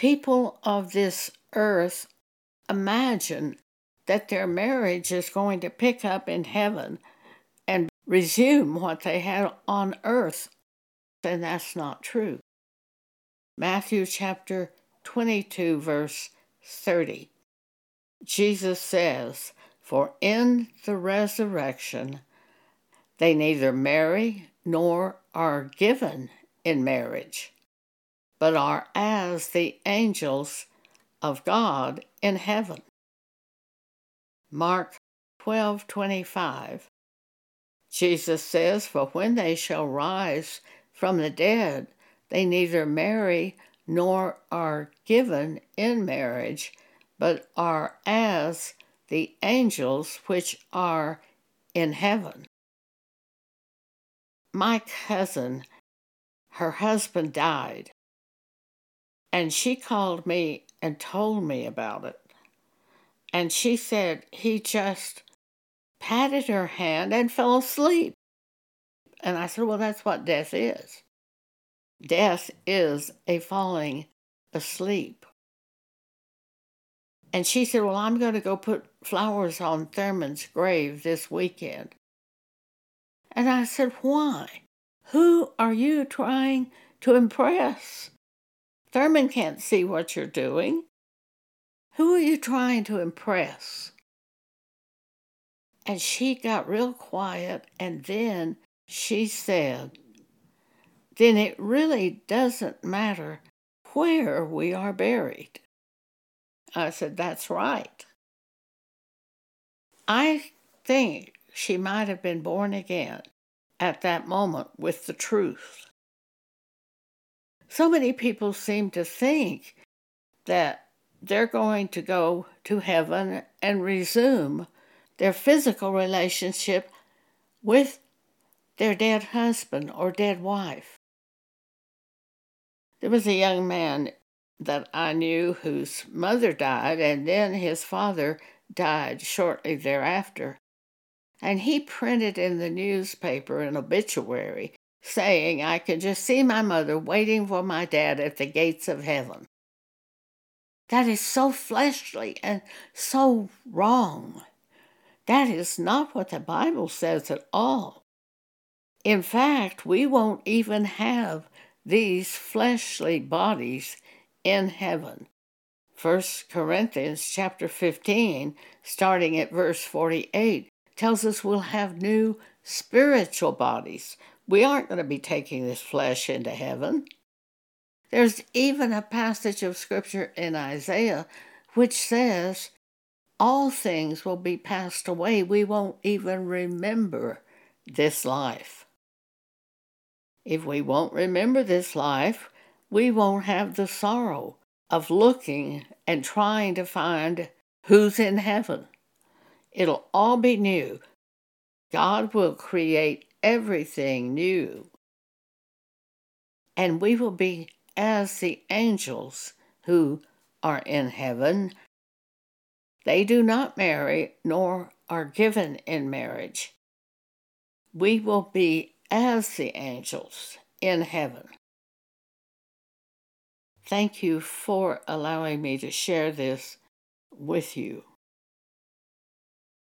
People of this earth imagine that their marriage is going to pick up in heaven and resume what they had on earth, and that's not true. Matthew chapter 22, verse 30. Jesus says, For in the resurrection they neither marry nor are given in marriage, but are as the angels of God in heaven. Mark 12:25 Jesus says, "For when they shall rise from the dead, they neither marry nor are given in marriage, but are as the angels which are in heaven." My cousin, her husband died, and she called me and told me about it. And she said he just patted her hand and fell asleep. And I said, Well, that's what death is. Death is a falling asleep. And she said, Well, I'm going to go put flowers on Thurman's grave this weekend. And I said, Why? Who are you trying to impress? Thurman can't see what you're doing. Who are you trying to impress? And she got real quiet, and then she said, Then it really doesn't matter where we are buried. I said, That's right. I think she might have been born again at that moment with the truth. So many people seem to think that they're going to go to heaven and resume their physical relationship with their dead husband or dead wife. There was a young man that I knew whose mother died, and then his father died shortly thereafter. And he printed in the newspaper an obituary saying, I can just see my mother waiting for my dad at the gates of heaven. That is so fleshly and so wrong. That is not what the Bible says at all. In fact, we won't even have these fleshly bodies in heaven. 1 Corinthians chapter 15, starting at verse 48, tells us we'll have new spiritual bodies. We aren't going to be taking this flesh into heaven. There's even a passage of scripture in Isaiah which says, All things will be passed away. We won't even remember this life. If we won't remember this life, we won't have the sorrow of looking and trying to find who's in heaven. It'll all be new. God will create everything new. And we will be as the angels who are in heaven. They do not marry nor are given in marriage. We will be as the angels in heaven. Thank you for allowing me to share this with you.